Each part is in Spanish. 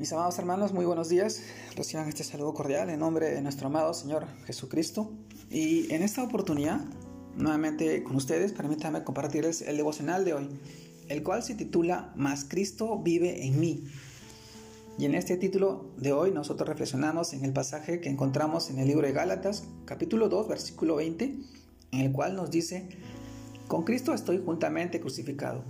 Mis amados hermanos, muy buenos días. Reciban este saludo cordial en nombre de nuestro amado Señor Jesucristo. Y en esta oportunidad, nuevamente con ustedes, permítanme compartirles el devocional de hoy, el cual se titula Más Cristo vive en mí. Y en este título de hoy nosotros reflexionamos en el pasaje que encontramos en el libro de Gálatas, capítulo 2, versículo 20, en el cual nos dice, con Cristo estoy juntamente crucificado.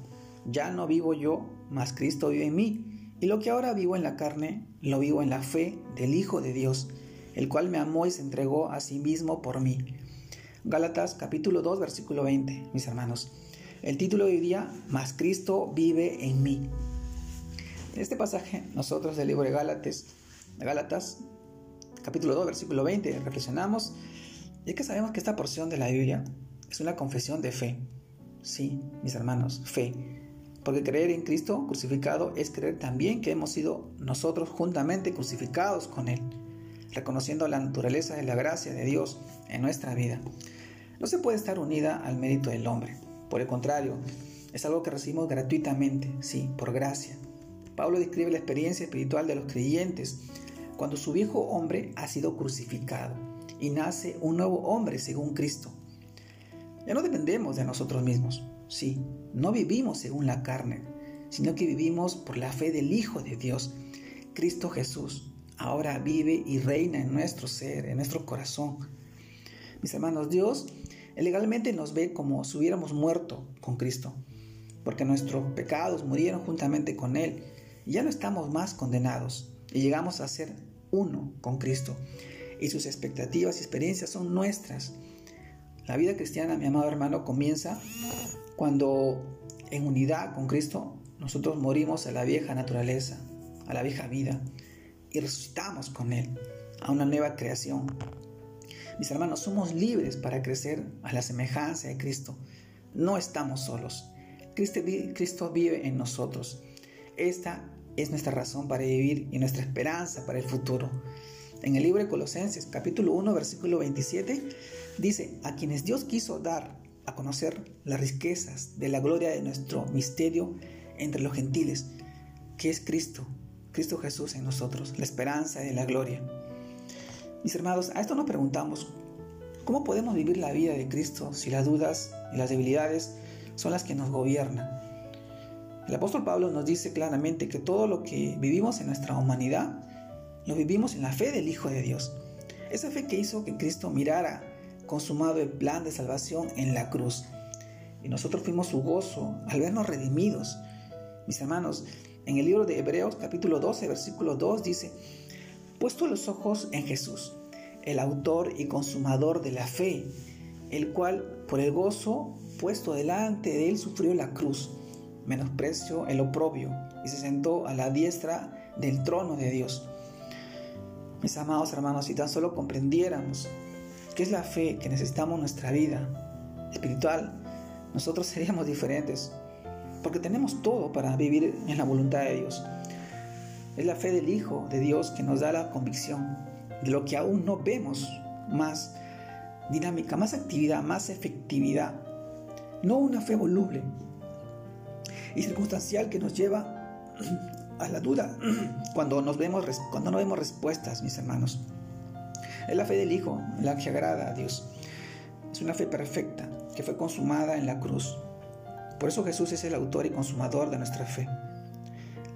Ya no vivo yo, mas Cristo vive en mí. Y lo que ahora vivo en la carne, lo vivo en la fe del Hijo de Dios, el cual me amó y se entregó a sí mismo por mí. Gálatas capítulo 2 versículo 20, mis hermanos. El título de hoy día, Más Cristo vive en mí. En este pasaje, nosotros del libro de Gálatas, Gálatas capítulo 2 versículo 20, reflexionamos, y es que sabemos que esta porción de la Biblia es una confesión de fe. Sí, mis hermanos, fe porque creer en Cristo crucificado es creer también que hemos sido nosotros juntamente crucificados con Él, reconociendo la naturaleza de la gracia de Dios en nuestra vida. No se puede estar unida al mérito del hombre. Por el contrario, es algo que recibimos gratuitamente, sí, por gracia. Pablo describe la experiencia espiritual de los creyentes cuando su viejo hombre ha sido crucificado y nace un nuevo hombre según Cristo. Ya no dependemos de nosotros mismos. Sí, no vivimos según la carne, sino que vivimos por la fe del Hijo de Dios, Cristo Jesús. Ahora vive y reina en nuestro ser, en nuestro corazón. Mis hermanos, Dios legalmente nos ve como si hubiéramos muerto con Cristo, porque nuestros pecados murieron juntamente con Él y ya no estamos más condenados y llegamos a ser uno con Cristo. Y sus expectativas y experiencias son nuestras. La vida cristiana, mi amado hermano, comienza cuando en unidad con Cristo nosotros morimos a la vieja naturaleza, a la vieja vida y resucitamos con Él a una nueva creación. Mis hermanos, somos libres para crecer a la semejanza de Cristo. No estamos solos. Cristo, vive en nosotros. Esta es nuestra razón para vivir y nuestra esperanza para el futuro. En el libro de Colosenses, capítulo 1, versículo 27, dice, a quienes Dios quiso dar a conocer las riquezas de la gloria de nuestro misterio entre los gentiles, que es Cristo, Cristo Jesús en nosotros, la esperanza de la gloria. Mis hermanos, a esto nos preguntamos, ¿cómo podemos vivir la vida de Cristo si las dudas y las debilidades son las que nos gobiernan? El apóstol Pablo nos dice claramente que todo lo que vivimos en nuestra humanidad, lo vivimos en la fe del Hijo de Dios. Esa fe que hizo que Cristo mirara consumado el plan de salvación en la cruz. Y nosotros fuimos su gozo al vernos redimidos. Mis hermanos, en el libro de Hebreos capítulo 12, versículo 2 dice, puesto los ojos en Jesús, el autor y consumador de la fe, el cual por el gozo puesto delante de él sufrió la cruz, menosprecio el oprobio y se sentó a la diestra del trono de Dios. Mis amados hermanos, si tan solo comprendiéramos ¿Qué es la fe que necesitamos en nuestra vida espiritual? Nosotros seríamos diferentes, porque tenemos todo para vivir en la voluntad de Dios. Es la fe del Hijo de Dios que nos da la convicción de lo que aún no vemos, más dinámica, más actividad, más efectividad. No una fe voluble y circunstancial que nos lleva a la duda cuando no vemos respuestas, mis hermanos. Es la fe del Hijo, la que agrada a Dios. Es una fe perfecta que fue consumada en la cruz. Por eso Jesús es el autor y consumador de nuestra fe.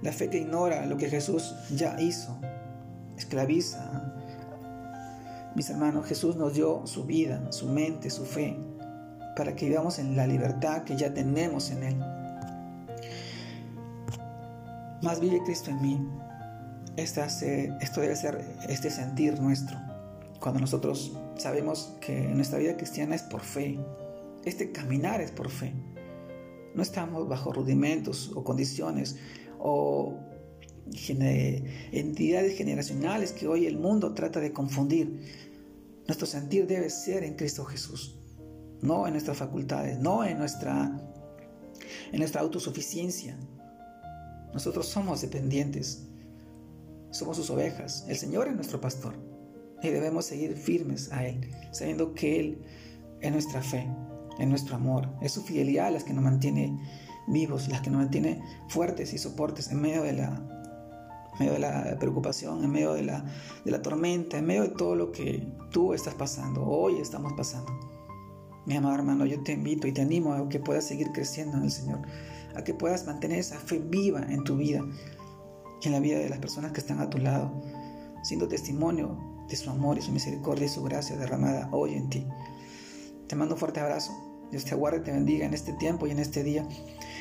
La fe que ignora lo que Jesús ya hizo, esclaviza. Mis hermanos, Jesús nos dio su vida, su mente, su fe, para que vivamos en la libertad que ya tenemos en Él. Más vive Cristo en mí. esto debe ser este sentir nuestro cuando nosotros sabemos que nuestra vida cristiana es por fe, este caminar es por fe. No estamos bajo rudimentos o condiciones o entidades generacionales que hoy el mundo trata de confundir. Nuestro sentir debe ser en Cristo Jesús, no en nuestras facultades, no en nuestra, en nuestra autosuficiencia. Nosotros somos dependientes, somos sus ovejas, el Señor es nuestro pastor y debemos seguir firmes a Él, sabiendo que Él es nuestra fe, es nuestro amor, es su fidelidad las que nos mantiene vivos, las que nos mantiene fuertes y soportes en medio de la, en medio de la preocupación, en medio de la, de la tormenta, en medio de todo lo que tú estás pasando, hoy estamos pasando. Mi amado hermano, yo te invito y te animo a que puedas seguir creciendo en el Señor, a que puedas mantener esa fe viva en tu vida en la vida de las personas que están a tu lado, siendo testimonio de su amor y su misericordia y su gracia derramada hoy en ti. Te mando un fuerte abrazo. Dios te aguarde y te bendiga en este tiempo y en este día,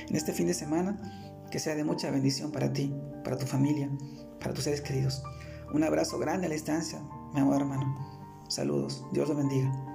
en este fin de semana, que sea de mucha bendición para ti, para tu familia, para tus seres queridos. Un abrazo grande a la distancia, mi amado hermano. Saludos. Dios lo bendiga.